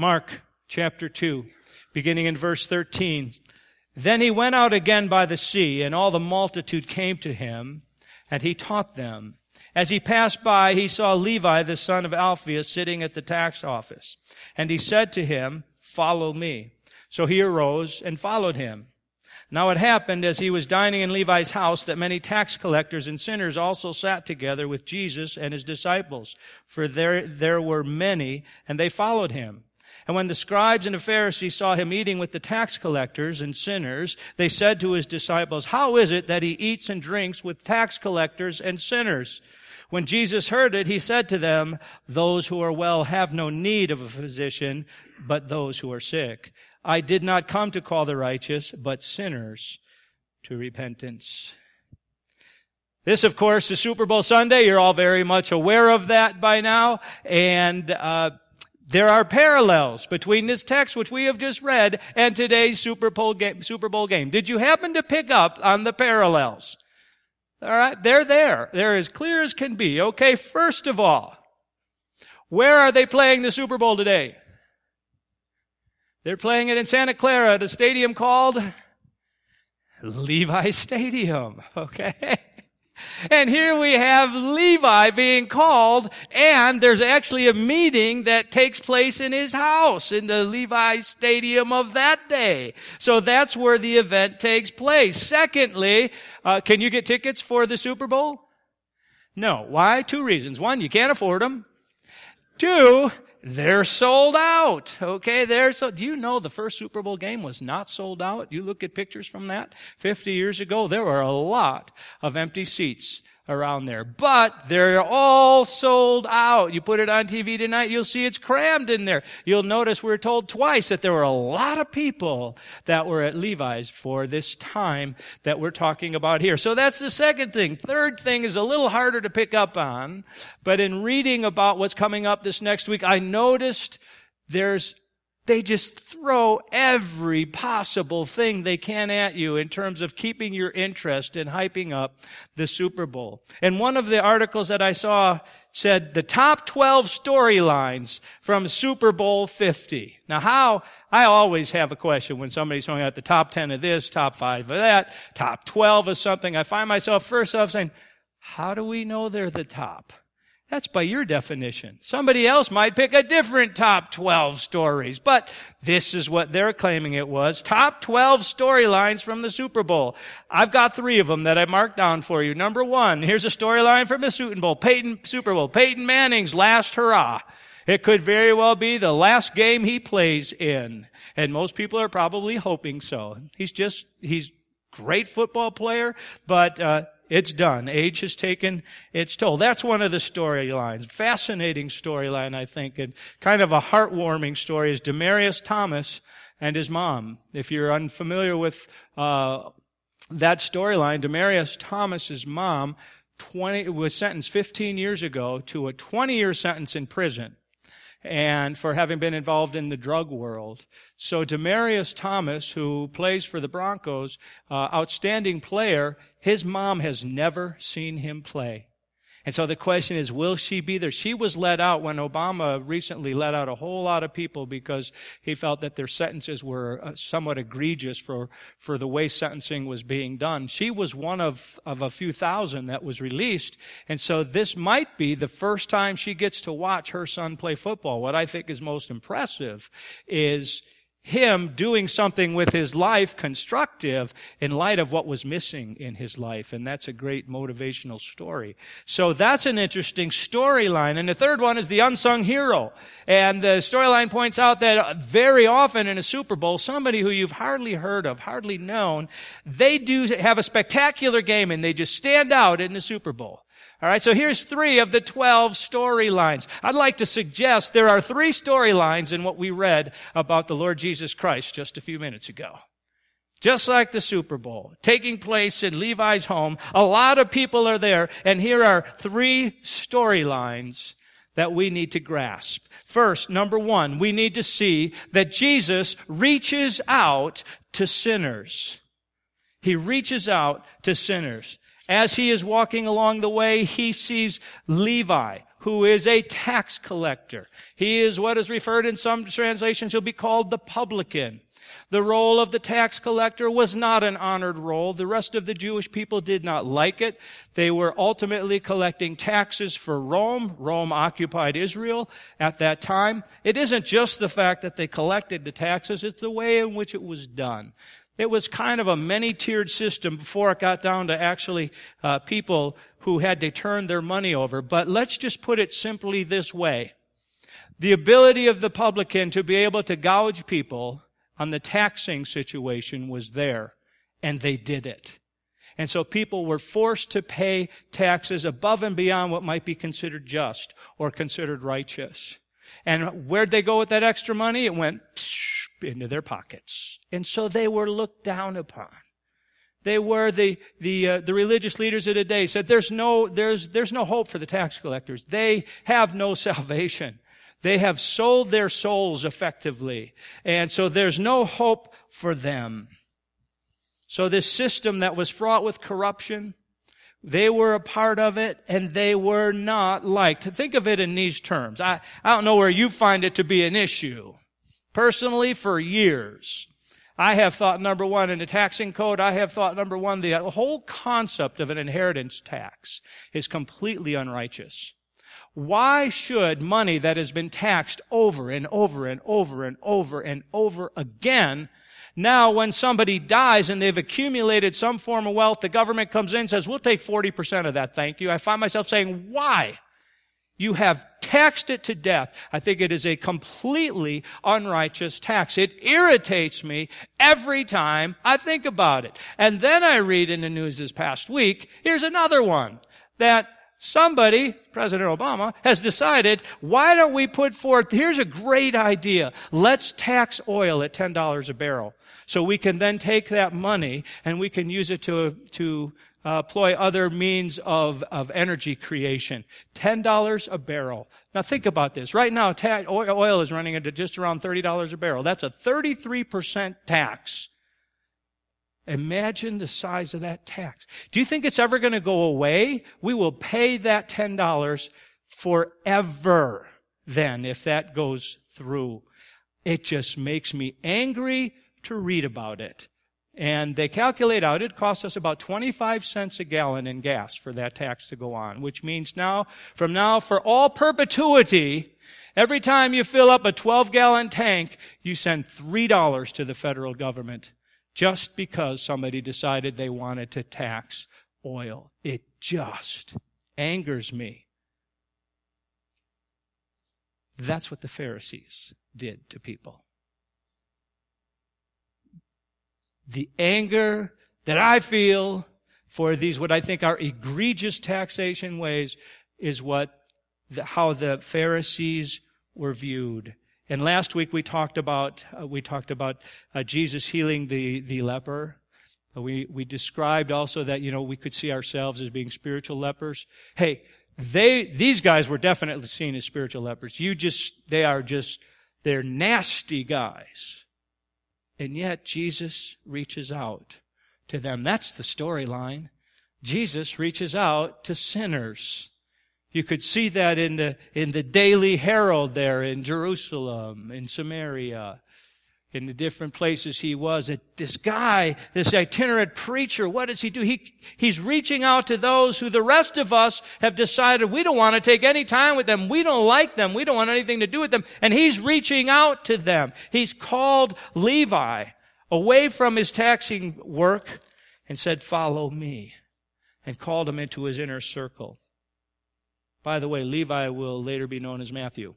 Mark chapter 2, beginning in verse 13. Then he went out again by the sea, and all the multitude came to him, and he taught them. As he passed by, he saw Levi, the son of Alphaeus, sitting at the tax office. And he said to him, Follow me. So he arose and followed him. Now it happened as he was dining in Levi's house that many tax collectors and sinners also sat together with Jesus and his disciples. For there, there were many, and they followed him. And when the scribes and the Pharisees saw him eating with the tax collectors and sinners, they said to his disciples, How is it that he eats and drinks with tax collectors and sinners? When Jesus heard it, he said to them, Those who are well have no need of a physician, but those who are sick. I did not come to call the righteous, but sinners to repentance. This, of course, is Super Bowl Sunday. You're all very much aware of that by now. And, uh, there are parallels between this text, which we have just read, and today's Super Bowl game. Super Bowl game. Did you happen to pick up on the parallels? All right, they're there. They're as clear as can be. Okay, first of all, where are they playing the Super Bowl today? They're playing it in Santa Clara at a stadium called Levi Stadium. Okay. And here we have Levi being called, and there's actually a meeting that takes place in his house, in the Levi stadium of that day. So that's where the event takes place. Secondly, uh, can you get tickets for the Super Bowl? No. Why? Two reasons. One, you can't afford them. Two, they're sold out. Okay, they're so. Do you know the first Super Bowl game was not sold out? You look at pictures from that 50 years ago. There were a lot of empty seats around there. But they're all sold out. You put it on TV tonight, you'll see it's crammed in there. You'll notice we're told twice that there were a lot of people that were at Levi's for this time that we're talking about here. So that's the second thing. Third thing is a little harder to pick up on, but in reading about what's coming up this next week, I noticed there's they just throw every possible thing they can at you in terms of keeping your interest and hyping up the Super Bowl. And one of the articles that I saw said the top 12 storylines from Super Bowl 50. Now how, I always have a question when somebody's showing out the top 10 of this, top 5 of that, top 12 of something. I find myself first off saying, how do we know they're the top? That's by your definition. Somebody else might pick a different top 12 stories, but this is what they're claiming it was. Top 12 storylines from the Super Bowl. I've got three of them that I marked down for you. Number one, here's a storyline from the Super Bowl. Peyton, Super Bowl. Peyton Manning's last hurrah. It could very well be the last game he plays in. And most people are probably hoping so. He's just, he's great football player, but, uh, it's done. Age has taken its toll. That's one of the storylines. Fascinating storyline, I think, and kind of a heartwarming story is Demaryius Thomas and his mom. If you're unfamiliar with uh, that storyline, Demaryius Thomas's mom 20, was sentenced 15 years ago to a 20-year sentence in prison and for having been involved in the drug world. So Demaryius Thomas, who plays for the Broncos, uh, outstanding player, his mom has never seen him play. And so the question is, will she be there? She was let out when Obama recently let out a whole lot of people because he felt that their sentences were uh, somewhat egregious for, for the way sentencing was being done. She was one of, of a few thousand that was released. And so this might be the first time she gets to watch her son play football. What I think is most impressive is him doing something with his life constructive in light of what was missing in his life. And that's a great motivational story. So that's an interesting storyline. And the third one is the unsung hero. And the storyline points out that very often in a Super Bowl, somebody who you've hardly heard of, hardly known, they do have a spectacular game and they just stand out in the Super Bowl. All right, so here's three of the 12 storylines. I'd like to suggest there are three storylines in what we read about the Lord Jesus Christ just a few minutes ago. Just like the Super Bowl, taking place in Levi's home, a lot of people are there, and here are three storylines that we need to grasp. First, number one, we need to see that Jesus reaches out to sinners. He reaches out to sinners. As he is walking along the way, he sees Levi who is a tax collector. He is what is referred in some translations, he'll be called the publican. The role of the tax collector was not an honored role. The rest of the Jewish people did not like it. They were ultimately collecting taxes for Rome. Rome occupied Israel at that time. It isn't just the fact that they collected the taxes, it's the way in which it was done. It was kind of a many-tiered system before it got down to actually uh, people who had to turn their money over. But let's just put it simply this way. The ability of the publican to be able to gouge people on the taxing situation was there, and they did it. And so people were forced to pay taxes above and beyond what might be considered just or considered righteous. And where'd they go with that extra money? It went into their pockets. And so they were looked down upon. They were the the uh, the religious leaders of the day said there's no there's there's no hope for the tax collectors. They have no salvation. They have sold their souls effectively. And so there's no hope for them. So this system that was fraught with corruption, they were a part of it and they were not liked. Think of it in these terms. I, I don't know where you find it to be an issue. Personally, for years, I have thought number one in the taxing code, I have thought number one, the whole concept of an inheritance tax is completely unrighteous. Why should money that has been taxed over and over and over and over and over again now, when somebody dies and they've accumulated some form of wealth, the government comes in and says, we'll take 40% of that, thank you. I find myself saying, why? You have taxed it to death. I think it is a completely unrighteous tax. It irritates me every time I think about it. And then I read in the news this past week, here's another one, that somebody, President Obama, has decided, why don't we put forth, here's a great idea. Let's tax oil at $10 a barrel. So we can then take that money and we can use it to, to employ other means of, of energy creation. $10 a barrel. Now think about this. Right now, ta- oil is running at just around $30 a barrel. That's a 33% tax Imagine the size of that tax. Do you think it's ever going to go away? We will pay that $10 forever then if that goes through. It just makes me angry to read about it. And they calculate out it costs us about 25 cents a gallon in gas for that tax to go on, which means now, from now for all perpetuity, every time you fill up a 12 gallon tank, you send $3 to the federal government just because somebody decided they wanted to tax oil. It just angers me. That's what the Pharisees did to people. The anger that I feel for these, what I think are egregious taxation ways, is what, the, how the Pharisees were viewed. And last week we talked about uh, we talked about uh, Jesus healing the the leper. Uh, we we described also that you know we could see ourselves as being spiritual lepers. Hey, they these guys were definitely seen as spiritual lepers. You just they are just they're nasty guys. And yet Jesus reaches out to them. That's the storyline. Jesus reaches out to sinners. You could see that in the, in the Daily Herald there in Jerusalem, in Samaria, in the different places he was. that This guy, this itinerant preacher, what does he do? He, he's reaching out to those who the rest of us have decided we don't want to take any time with them. We don't like them. We don't want anything to do with them. And he's reaching out to them. He's called Levi away from his taxing work and said, follow me and called him into his inner circle. By the way, Levi will later be known as Matthew,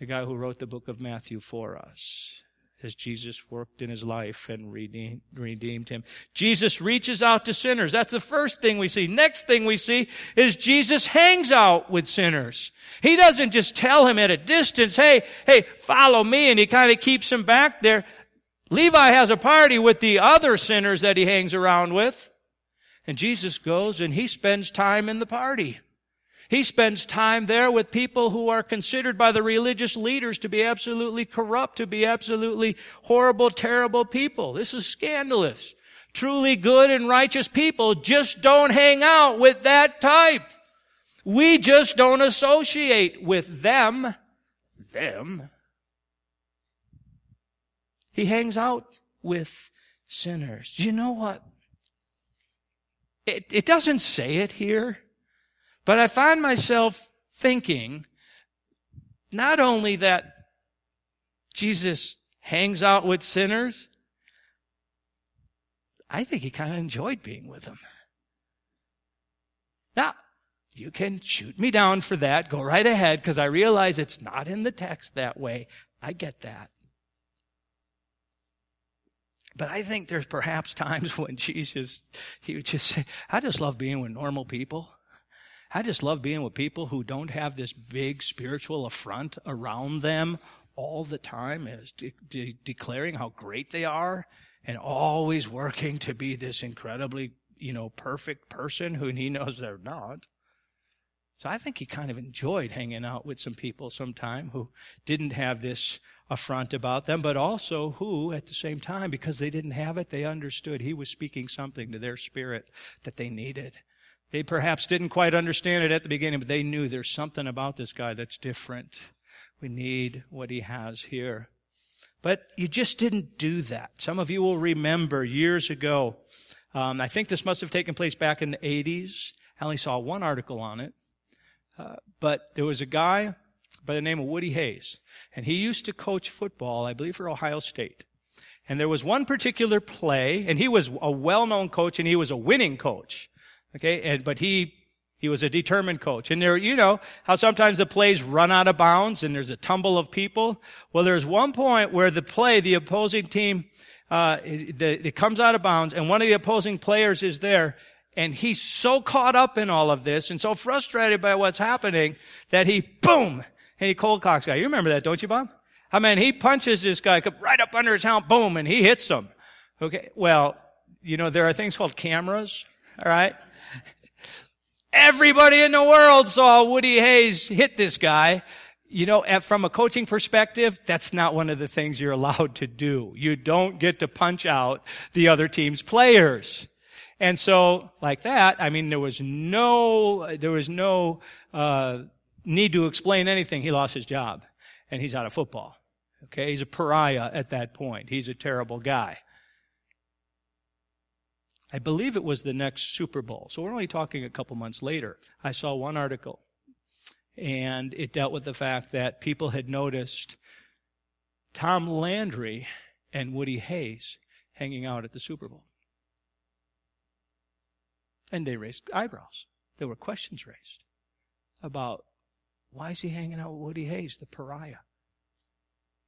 the guy who wrote the book of Matthew for us as Jesus worked in his life and redeemed, redeemed, him. Jesus reaches out to sinners. That's the first thing we see. Next thing we see is Jesus hangs out with sinners. He doesn't just tell him at a distance, hey, hey, follow me, and he kind of keeps him back there. Levi has a party with the other sinners that he hangs around with. And Jesus goes and he spends time in the party. He spends time there with people who are considered by the religious leaders to be absolutely corrupt, to be absolutely horrible, terrible people. This is scandalous. Truly good and righteous people just don't hang out with that type. We just don't associate with them. Them. He hangs out with sinners. You know what? It, it doesn't say it here, but I find myself thinking not only that Jesus hangs out with sinners, I think he kind of enjoyed being with them. Now, you can shoot me down for that. Go right ahead because I realize it's not in the text that way. I get that. But I think there's perhaps times when Jesus, he would just say, I just love being with normal people. I just love being with people who don't have this big spiritual affront around them all the time as de- de- declaring how great they are and always working to be this incredibly, you know, perfect person who he knows they're not. So I think he kind of enjoyed hanging out with some people sometime who didn't have this affront about them, but also who, at the same time, because they didn't have it, they understood he was speaking something to their spirit that they needed. They perhaps didn't quite understand it at the beginning, but they knew there's something about this guy that's different. We need what he has here. But you just didn't do that. Some of you will remember years ago, um, I think this must have taken place back in the 80s. I only saw one article on it. Uh, but there was a guy by the name of Woody Hayes, and he used to coach football, I believe, for Ohio State. And there was one particular play, and he was a well-known coach, and he was a winning coach. Okay, and but he he was a determined coach. And there, you know, how sometimes the plays run out of bounds and there's a tumble of people. Well, there's one point where the play, the opposing team, uh, it, it comes out of bounds and one of the opposing players is there and he's so caught up in all of this and so frustrated by what's happening that he, boom, and he cold cocks guy. You remember that, don't you, Bob? I mean, he punches this guy right up under his helmet, boom, and he hits him. Okay. Well, you know, there are things called cameras, all right? Everybody in the world saw Woody Hayes hit this guy. You know, from a coaching perspective, that's not one of the things you're allowed to do. You don't get to punch out the other team's players. And so, like that, I mean, there was no, there was no, uh, need to explain anything. He lost his job and he's out of football. Okay. He's a pariah at that point. He's a terrible guy. I believe it was the next Super Bowl. So we're only talking a couple months later. I saw one article and it dealt with the fact that people had noticed Tom Landry and Woody Hayes hanging out at the Super Bowl. And they raised eyebrows. There were questions raised about why is he hanging out with Woody Hayes, the pariah?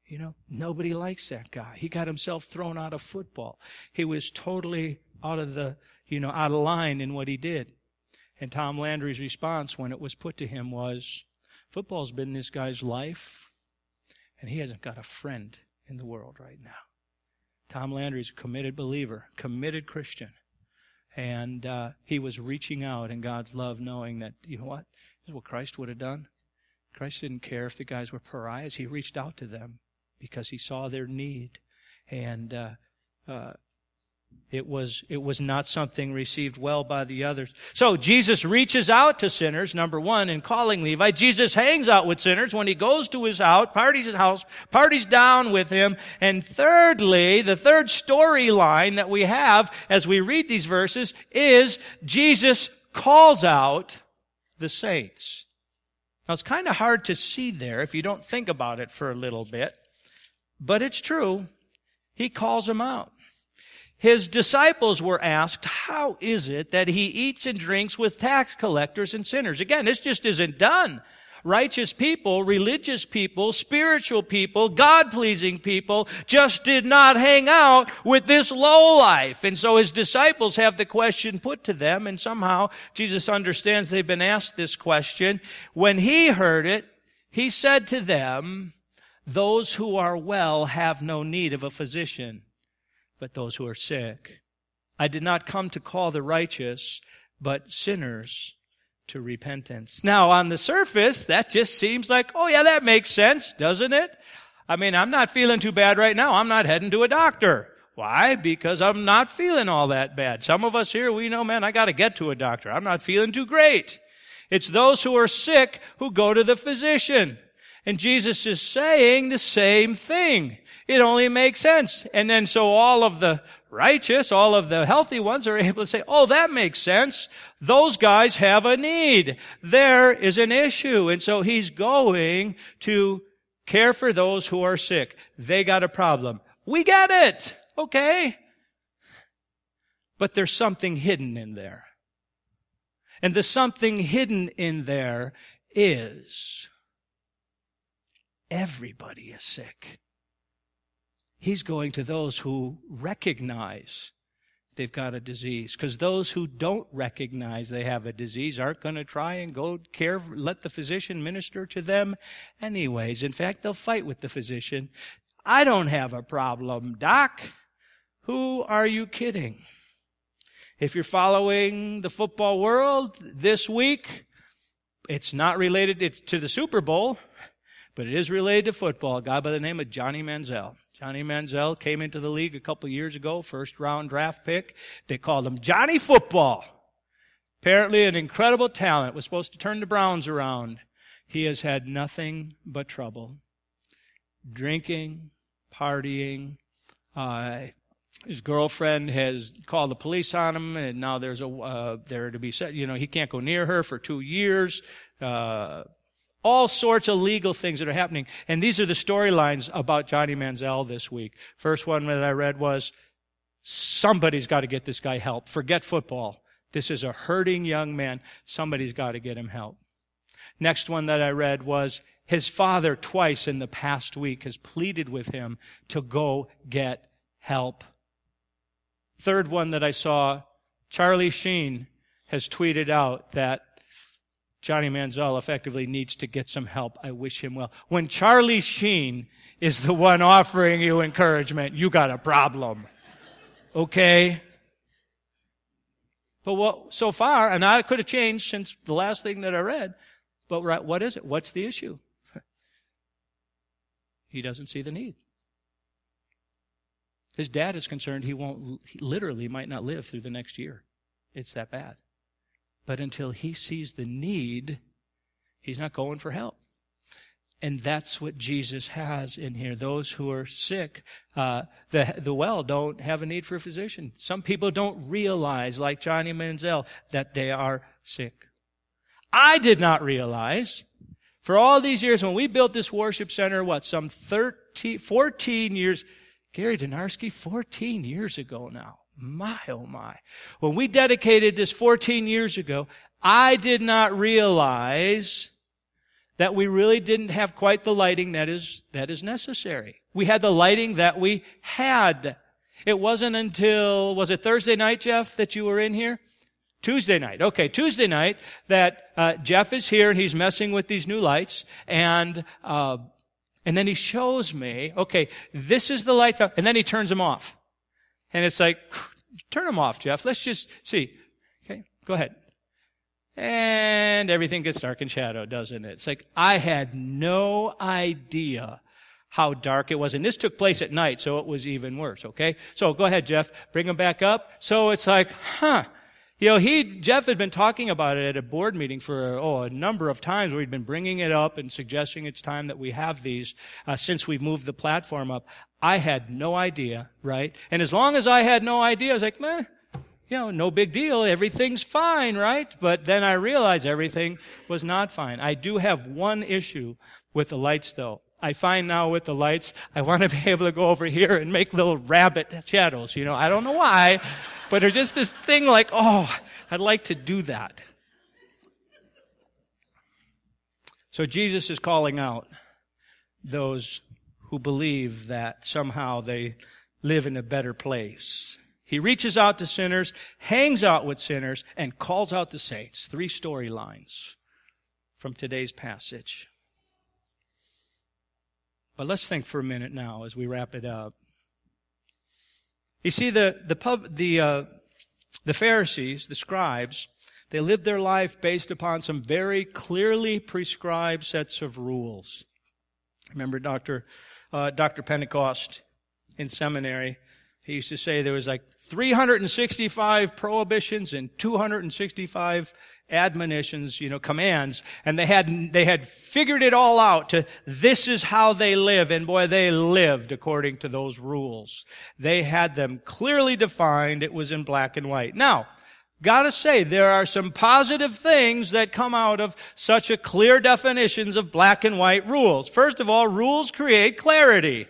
You know, nobody likes that guy. He got himself thrown out of football. He was totally out of the, you know, out of line in what he did. And Tom Landry's response when it was put to him was, football's been this guy's life, and he hasn't got a friend in the world right now. Tom Landry's a committed believer, committed Christian. And uh, he was reaching out in God's love, knowing that, you know what? This is what Christ would have done. Christ didn't care if the guys were pariahs. He reached out to them because he saw their need. And uh, uh, it was, it was not something received well by the others. So Jesus reaches out to sinners, number one, in calling Levi. Jesus hangs out with sinners when he goes to his house, parties his house, parties down with him. And thirdly, the third storyline that we have as we read these verses is Jesus calls out the saints. Now it's kind of hard to see there if you don't think about it for a little bit, but it's true. He calls them out. His disciples were asked, how is it that he eats and drinks with tax collectors and sinners? Again, this just isn't done. Righteous people, religious people, spiritual people, God-pleasing people just did not hang out with this low life. And so his disciples have the question put to them and somehow Jesus understands they've been asked this question. When he heard it, he said to them, those who are well have no need of a physician but those who are sick. I did not come to call the righteous, but sinners to repentance. Now, on the surface, that just seems like, oh yeah, that makes sense, doesn't it? I mean, I'm not feeling too bad right now. I'm not heading to a doctor. Why? Because I'm not feeling all that bad. Some of us here, we know, man, I gotta get to a doctor. I'm not feeling too great. It's those who are sick who go to the physician. And Jesus is saying the same thing. It only makes sense. And then so all of the righteous, all of the healthy ones are able to say, oh, that makes sense. Those guys have a need. There is an issue. And so he's going to care for those who are sick. They got a problem. We get it. Okay. But there's something hidden in there. And the something hidden in there is everybody is sick. He's going to those who recognize they've got a disease. Because those who don't recognize they have a disease aren't going to try and go care, let the physician minister to them anyways. In fact, they'll fight with the physician. I don't have a problem, doc. Who are you kidding? If you're following the football world this week, it's not related to the Super Bowl, but it is related to football. A guy by the name of Johnny Manziel. Johnny Manziel came into the league a couple years ago, first round draft pick. They called him Johnny Football. Apparently an incredible talent, was supposed to turn the Browns around. He has had nothing but trouble. Drinking, partying, uh, his girlfriend has called the police on him, and now there's a uh, there to be said. You know, he can't go near her for two years. Uh, all sorts of legal things that are happening, and these are the storylines about Johnny Manziel this week. First one that I read was somebody's got to get this guy help. Forget football. This is a hurting young man. Somebody's got to get him help. Next one that I read was his father twice in the past week has pleaded with him to go get help. Third one that I saw, Charlie Sheen has tweeted out that Johnny Manziel effectively needs to get some help. I wish him well. When Charlie Sheen is the one offering you encouragement, you got a problem. Okay? But what, so far, and I could have changed since the last thing that I read, but what is it? What's the issue? he doesn't see the need. His dad is concerned he won't, he literally might not live through the next year. It's that bad. But until he sees the need, he's not going for help. And that's what Jesus has in here. Those who are sick, uh, the, the well don't have a need for a physician. Some people don't realize, like Johnny Manziel, that they are sick. I did not realize for all these years when we built this worship center, what, some 13, 14 years, Gary Donarski, 14 years ago now. My, oh my. When we dedicated this 14 years ago, I did not realize that we really didn't have quite the lighting that is, that is necessary. We had the lighting that we had. It wasn't until, was it Thursday night, Jeff, that you were in here? Tuesday night. Okay, Tuesday night that uh, Jeff is here and he's messing with these new lights, and uh, and then he shows me, okay, this is the lights out, and then he turns them off. And it's like, turn them off, Jeff. Let's just see. Okay, go ahead. And everything gets dark and shadow, doesn't it? It's like, I had no idea how dark it was. And this took place at night, so it was even worse, okay? So go ahead, Jeff. Bring them back up. So it's like, huh, you know, he, Jeff had been talking about it at a board meeting for, oh, a number of times. We'd been bringing it up and suggesting it's time that we have these, uh, since we've moved the platform up. I had no idea, right? And as long as I had no idea, I was like, meh, you know, no big deal. Everything's fine, right? But then I realized everything was not fine. I do have one issue with the lights though. I find now with the lights, I want to be able to go over here and make little rabbit shadows. You know, I don't know why, but there's just this thing like, oh, I'd like to do that. So Jesus is calling out those who believe that somehow they live in a better place. He reaches out to sinners, hangs out with sinners, and calls out the saints. Three storylines from today's passage. But let's think for a minute now as we wrap it up. You see, the, the, pub, the, uh, the Pharisees, the scribes, they lived their life based upon some very clearly prescribed sets of rules. Remember Dr. Uh, Dr. Pentecost in seminary He used to say there was like 365 prohibitions and 265 admonitions, you know, commands, and they had, they had figured it all out to, this is how they live, and boy, they lived according to those rules. They had them clearly defined, it was in black and white. Now, gotta say, there are some positive things that come out of such a clear definitions of black and white rules. First of all, rules create clarity.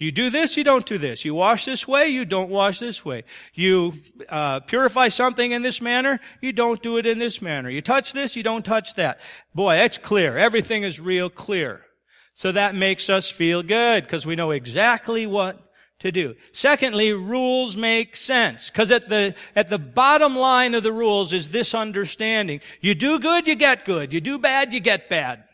You do this, you don't do this. You wash this way, you don't wash this way. You uh, purify something in this manner, you don't do it in this manner. You touch this, you don't touch that. Boy, that's clear. Everything is real clear. So that makes us feel good because we know exactly what to do. Secondly, rules make sense because at the at the bottom line of the rules is this understanding: you do good, you get good. You do bad, you get bad.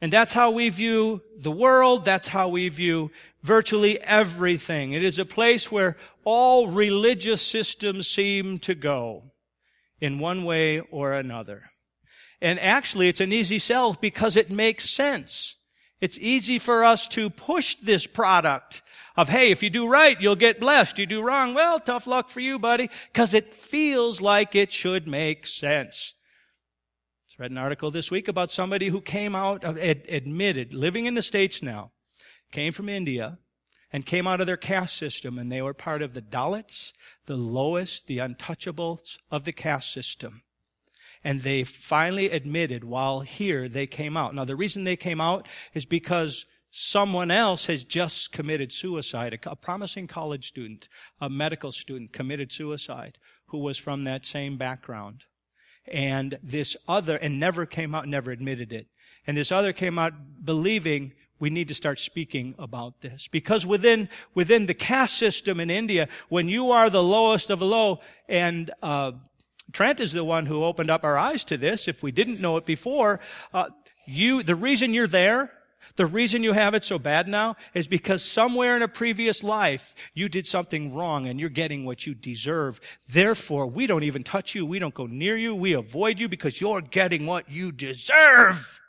And that's how we view the world. That's how we view virtually everything. It is a place where all religious systems seem to go in one way or another. And actually, it's an easy sell because it makes sense. It's easy for us to push this product of, hey, if you do right, you'll get blessed. You do wrong, well, tough luck for you, buddy, because it feels like it should make sense read an article this week about somebody who came out, ad, admitted, living in the States now, came from India, and came out of their caste system, and they were part of the Dalits, the lowest, the untouchables of the caste system. And they finally admitted while here they came out. Now the reason they came out is because someone else has just committed suicide. A, a promising college student, a medical student committed suicide who was from that same background. And this other, and never came out, never admitted it. And this other came out believing we need to start speaking about this. Because within, within the caste system in India, when you are the lowest of the low, and, uh, Trent is the one who opened up our eyes to this. If we didn't know it before, uh, you, the reason you're there the reason you have it so bad now is because somewhere in a previous life you did something wrong and you're getting what you deserve. Therefore, we don't even touch you. We don't go near you. We avoid you because you're getting what you deserve.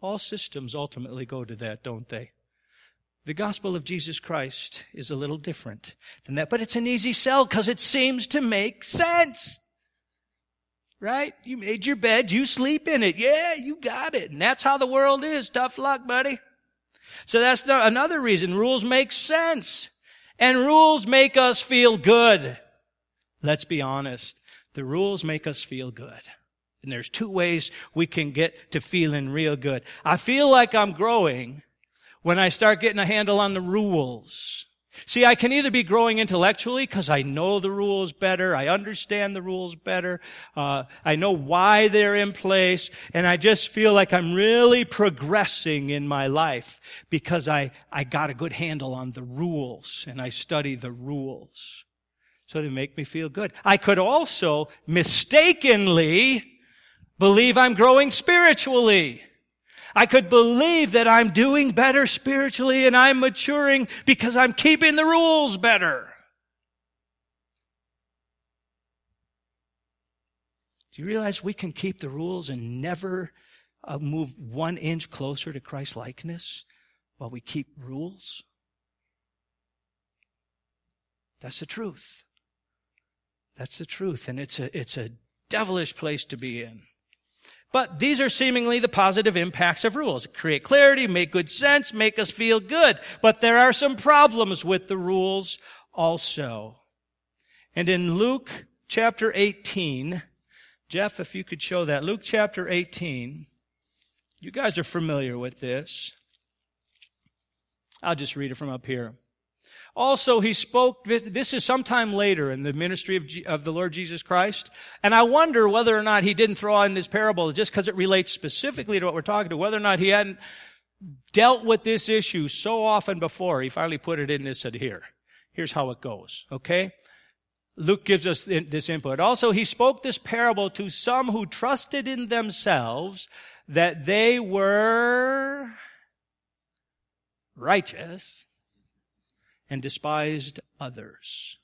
All systems ultimately go to that, don't they? The gospel of Jesus Christ is a little different than that, but it's an easy sell because it seems to make sense. Right? You made your bed, you sleep in it. Yeah, you got it. And that's how the world is. Tough luck, buddy. So that's the, another reason. Rules make sense. And rules make us feel good. Let's be honest. The rules make us feel good. And there's two ways we can get to feeling real good. I feel like I'm growing when I start getting a handle on the rules. See, I can either be growing intellectually because I know the rules better, I understand the rules better, uh, I know why they're in place, and I just feel like I'm really progressing in my life because I, I got a good handle on the rules and I study the rules. So they make me feel good. I could also mistakenly believe I'm growing spiritually. I could believe that I'm doing better spiritually and I'm maturing because I'm keeping the rules better. Do you realize we can keep the rules and never uh, move one inch closer to Christ likeness while we keep rules? That's the truth. That's the truth. And it's a, it's a devilish place to be in. But these are seemingly the positive impacts of rules. Create clarity, make good sense, make us feel good. But there are some problems with the rules also. And in Luke chapter 18, Jeff, if you could show that. Luke chapter 18. You guys are familiar with this. I'll just read it from up here. Also, he spoke, this is sometime later in the ministry of, G, of the Lord Jesus Christ. And I wonder whether or not he didn't throw in this parable just because it relates specifically to what we're talking to, whether or not he hadn't dealt with this issue so often before. He finally put it in and said, here, here's how it goes. Okay? Luke gives us this input. Also, he spoke this parable to some who trusted in themselves that they were righteous and despised others.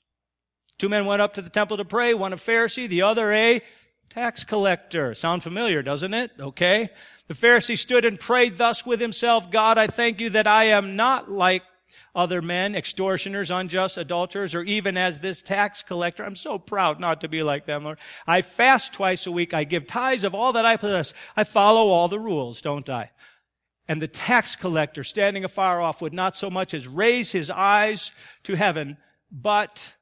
Two men went up to the temple to pray, one a Pharisee, the other a tax collector. Sound familiar, doesn't it? Okay. The Pharisee stood and prayed thus with himself, God, I thank you that I am not like other men, extortioners, unjust, adulterers, or even as this tax collector. I'm so proud not to be like them, Lord. I fast twice a week. I give tithes of all that I possess. I follow all the rules, don't I? And the tax collector, standing afar off, would not so much as raise his eyes to heaven, but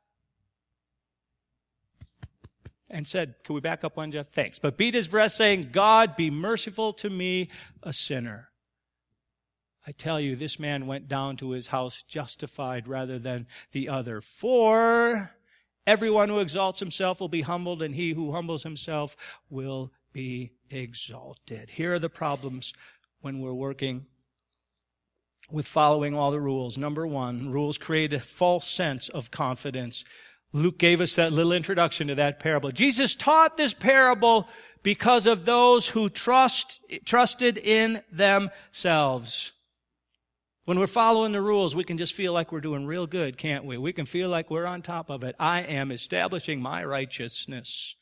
and said, Can we back up one, Jeff? Thanks. But beat his breast, saying, God, be merciful to me, a sinner. I tell you, this man went down to his house justified rather than the other. For everyone who exalts himself will be humbled, and he who humbles himself will be exalted. Here are the problems when we're working with following all the rules. Number one, rules create a false sense of confidence. Luke gave us that little introduction to that parable. Jesus taught this parable because of those who trust, trusted in themselves. When we're following the rules, we can just feel like we're doing real good, can't we? We can feel like we're on top of it. I am establishing my righteousness.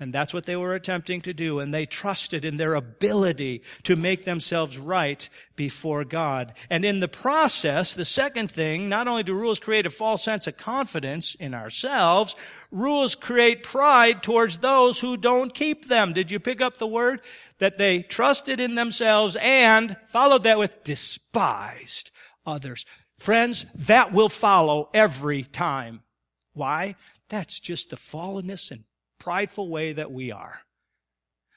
And that's what they were attempting to do. And they trusted in their ability to make themselves right before God. And in the process, the second thing, not only do rules create a false sense of confidence in ourselves, rules create pride towards those who don't keep them. Did you pick up the word? That they trusted in themselves and followed that with despised others. Friends, that will follow every time. Why? That's just the fallenness and prideful way that we are.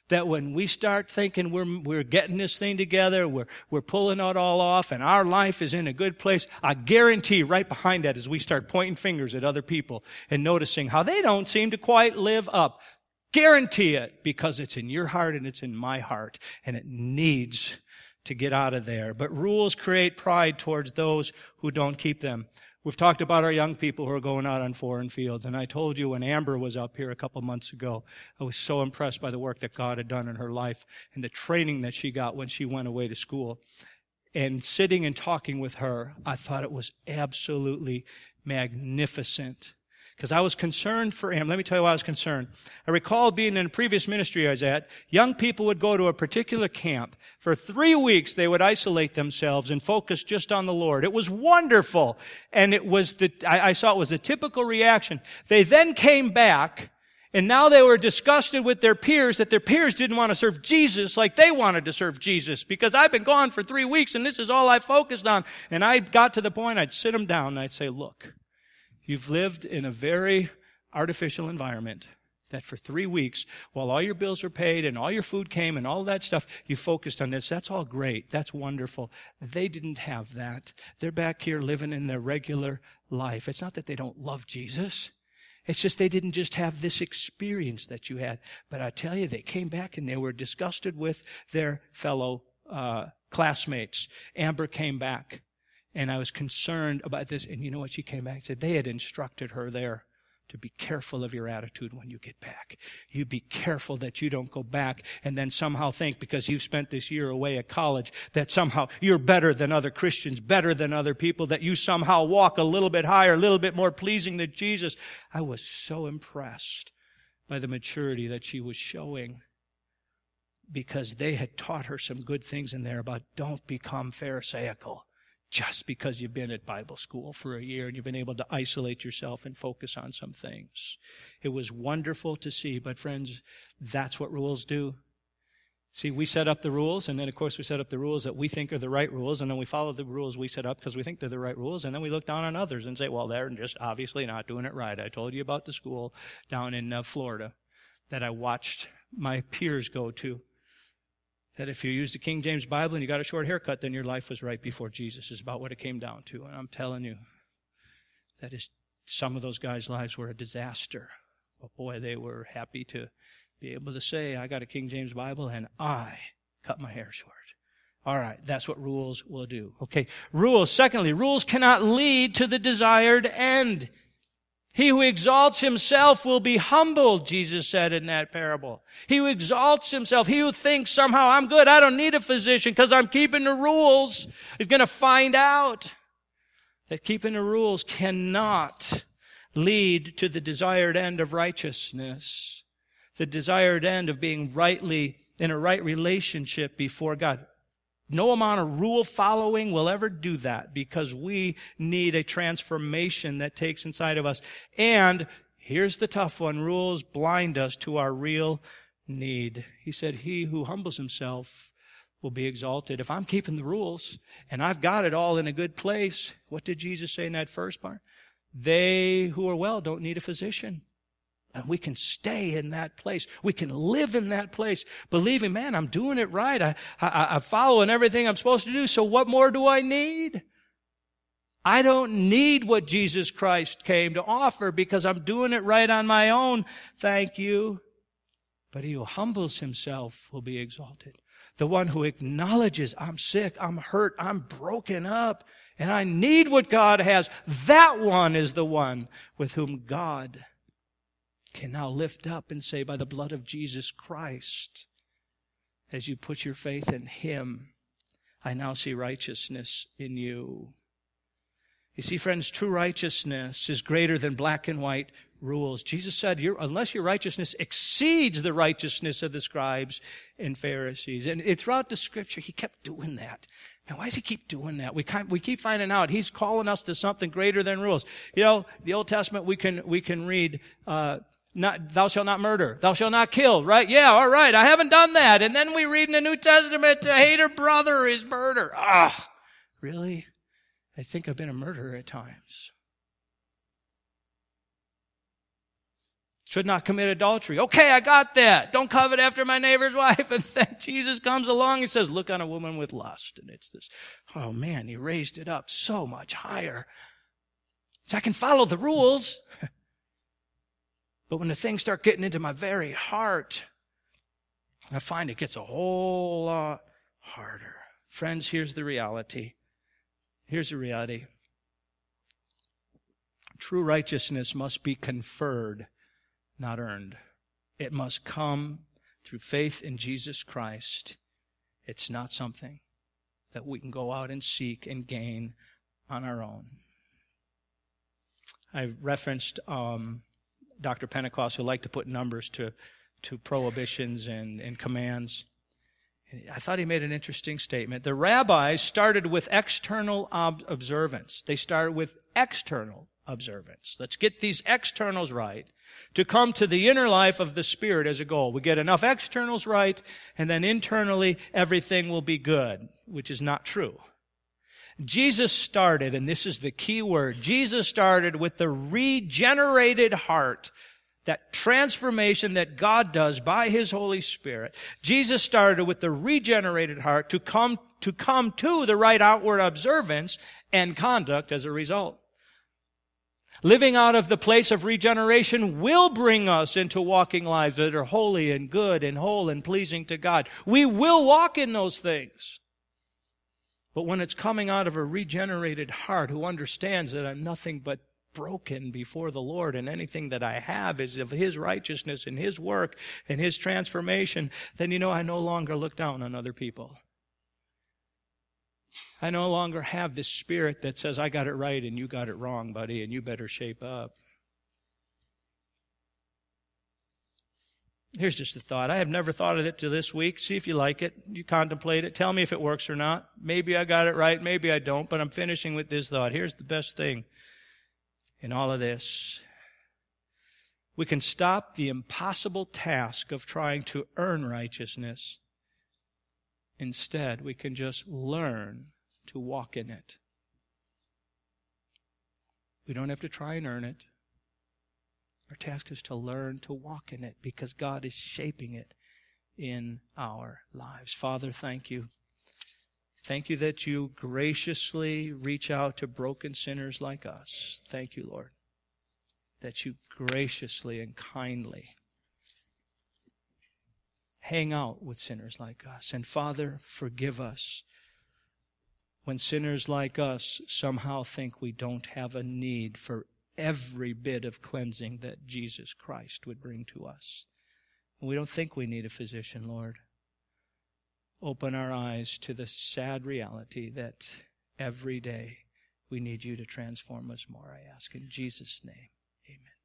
That when we start thinking we're, we're getting this thing together, we're, we're pulling it all off, and our life is in a good place, I guarantee right behind that is we start pointing fingers at other people and noticing how they don't seem to quite live up. Guarantee it because it's in your heart and it's in my heart, and it needs to get out of there. But rules create pride towards those who don't keep them. We've talked about our young people who are going out on foreign fields. And I told you when Amber was up here a couple months ago, I was so impressed by the work that God had done in her life and the training that she got when she went away to school. And sitting and talking with her, I thought it was absolutely magnificent because I was concerned for him. Let me tell you why I was concerned. I recall being in a previous ministry I was at, young people would go to a particular camp. For three weeks, they would isolate themselves and focus just on the Lord. It was wonderful. And it was the, I, I saw it was a typical reaction. They then came back and now they were disgusted with their peers that their peers didn't want to serve Jesus like they wanted to serve Jesus because I've been gone for three weeks and this is all I focused on. And I got to the point I'd sit them down and I'd say, look, You've lived in a very artificial environment that for three weeks, while all your bills were paid and all your food came and all that stuff, you focused on this. That's all great. That's wonderful. They didn't have that. They're back here living in their regular life. It's not that they don't love Jesus. It's just they didn't just have this experience that you had. But I tell you, they came back and they were disgusted with their fellow uh, classmates. Amber came back and I was concerned about this. And you know what? She came back and said they had instructed her there to be careful of your attitude when you get back. You be careful that you don't go back and then somehow think because you've spent this year away at college that somehow you're better than other Christians, better than other people, that you somehow walk a little bit higher, a little bit more pleasing to Jesus. I was so impressed by the maturity that she was showing because they had taught her some good things in there about don't become Pharisaical just because you've been at Bible school for a year and you've been able to isolate yourself and focus on some things. It was wonderful to see, but friends, that's what rules do. See, we set up the rules, and then of course we set up the rules that we think are the right rules, and then we follow the rules we set up because we think they're the right rules, and then we look down on others and say, well, they're just obviously not doing it right. I told you about the school down in uh, Florida that I watched my peers go to that if you used the King James Bible and you got a short haircut, then your life was right before Jesus, is about what it came down to. And I'm telling you, that is, some of those guys' lives were a disaster. But boy, they were happy to be able to say, I got a King James Bible and I cut my hair short. All right, that's what rules will do. Okay, rules. Secondly, rules cannot lead to the desired end. He who exalts himself will be humbled, Jesus said in that parable. He who exalts himself, he who thinks somehow I'm good, I don't need a physician because I'm keeping the rules, is going to find out that keeping the rules cannot lead to the desired end of righteousness. the desired end of being rightly in a right relationship before God. No amount of rule following will ever do that because we need a transformation that takes inside of us. And here's the tough one. Rules blind us to our real need. He said, he who humbles himself will be exalted. If I'm keeping the rules and I've got it all in a good place, what did Jesus say in that first part? They who are well don't need a physician. And we can stay in that place. We can live in that place, believing, man, I'm doing it right. I, I, I'm following everything I'm supposed to do. So what more do I need? I don't need what Jesus Christ came to offer because I'm doing it right on my own. Thank you. But he who humbles himself will be exalted. The one who acknowledges, I'm sick, I'm hurt, I'm broken up, and I need what God has. That one is the one with whom God can now lift up and say, by the blood of Jesus Christ, as you put your faith in Him, I now see righteousness in you. You see, friends, true righteousness is greater than black and white rules. Jesus said, unless your righteousness exceeds the righteousness of the scribes and Pharisees. And throughout the scripture, he kept doing that. And why does he keep doing that? We, we keep finding out he's calling us to something greater than rules. You know, the Old Testament, we can, we can read, uh, not, thou shalt not murder. Thou shalt not kill, right? Yeah, all right. I haven't done that. And then we read in the New Testament to hate a brother is murder. Ah, really? I think I've been a murderer at times. Should not commit adultery. Okay, I got that. Don't covet after my neighbor's wife. And then Jesus comes along and says, look on a woman with lust. And it's this, oh man, he raised it up so much higher. So I can follow the rules. But when the things start getting into my very heart, I find it gets a whole lot harder. Friends, here's the reality. Here's the reality. True righteousness must be conferred, not earned. It must come through faith in Jesus Christ. It's not something that we can go out and seek and gain on our own. I referenced um, Dr. Pentecost who liked to put numbers to, to prohibitions and, and commands. I thought he made an interesting statement. The rabbis started with external ob- observance. They started with external observance. Let's get these externals right to come to the inner life of the Spirit as a goal. We get enough externals right, and then internally everything will be good, which is not true. Jesus started, and this is the key word, Jesus started with the regenerated heart. That transformation that God does by His Holy Spirit. Jesus started with the regenerated heart to come, to come to the right outward observance and conduct as a result. Living out of the place of regeneration will bring us into walking lives that are holy and good and whole and pleasing to God. We will walk in those things. But when it's coming out of a regenerated heart who understands that I'm nothing but broken before the Lord and anything that I have is of His righteousness and His work and His transformation, then you know I no longer look down on other people. I no longer have this spirit that says, I got it right and you got it wrong, buddy, and you better shape up. Here's just a thought. I have never thought of it to this week. See if you like it. You contemplate it. Tell me if it works or not. Maybe I got it right. Maybe I don't, but I'm finishing with this thought. Here's the best thing in all of this. We can stop the impossible task of trying to earn righteousness. Instead, we can just learn to walk in it. We don't have to try and earn it. Our task is to learn to walk in it because God is shaping it in our lives. Father, thank you. Thank you that you graciously reach out to broken sinners like us. Thank you, Lord, that you graciously and kindly hang out with sinners like us. And Father, forgive us when sinners like us somehow think we don't have a need for every bit of cleansing that Jesus Christ would bring to us. And we don't think we need a physician, Lord. Open our eyes to the sad reality that every day we need you to transform us more, I ask. In Jesus' name, amen.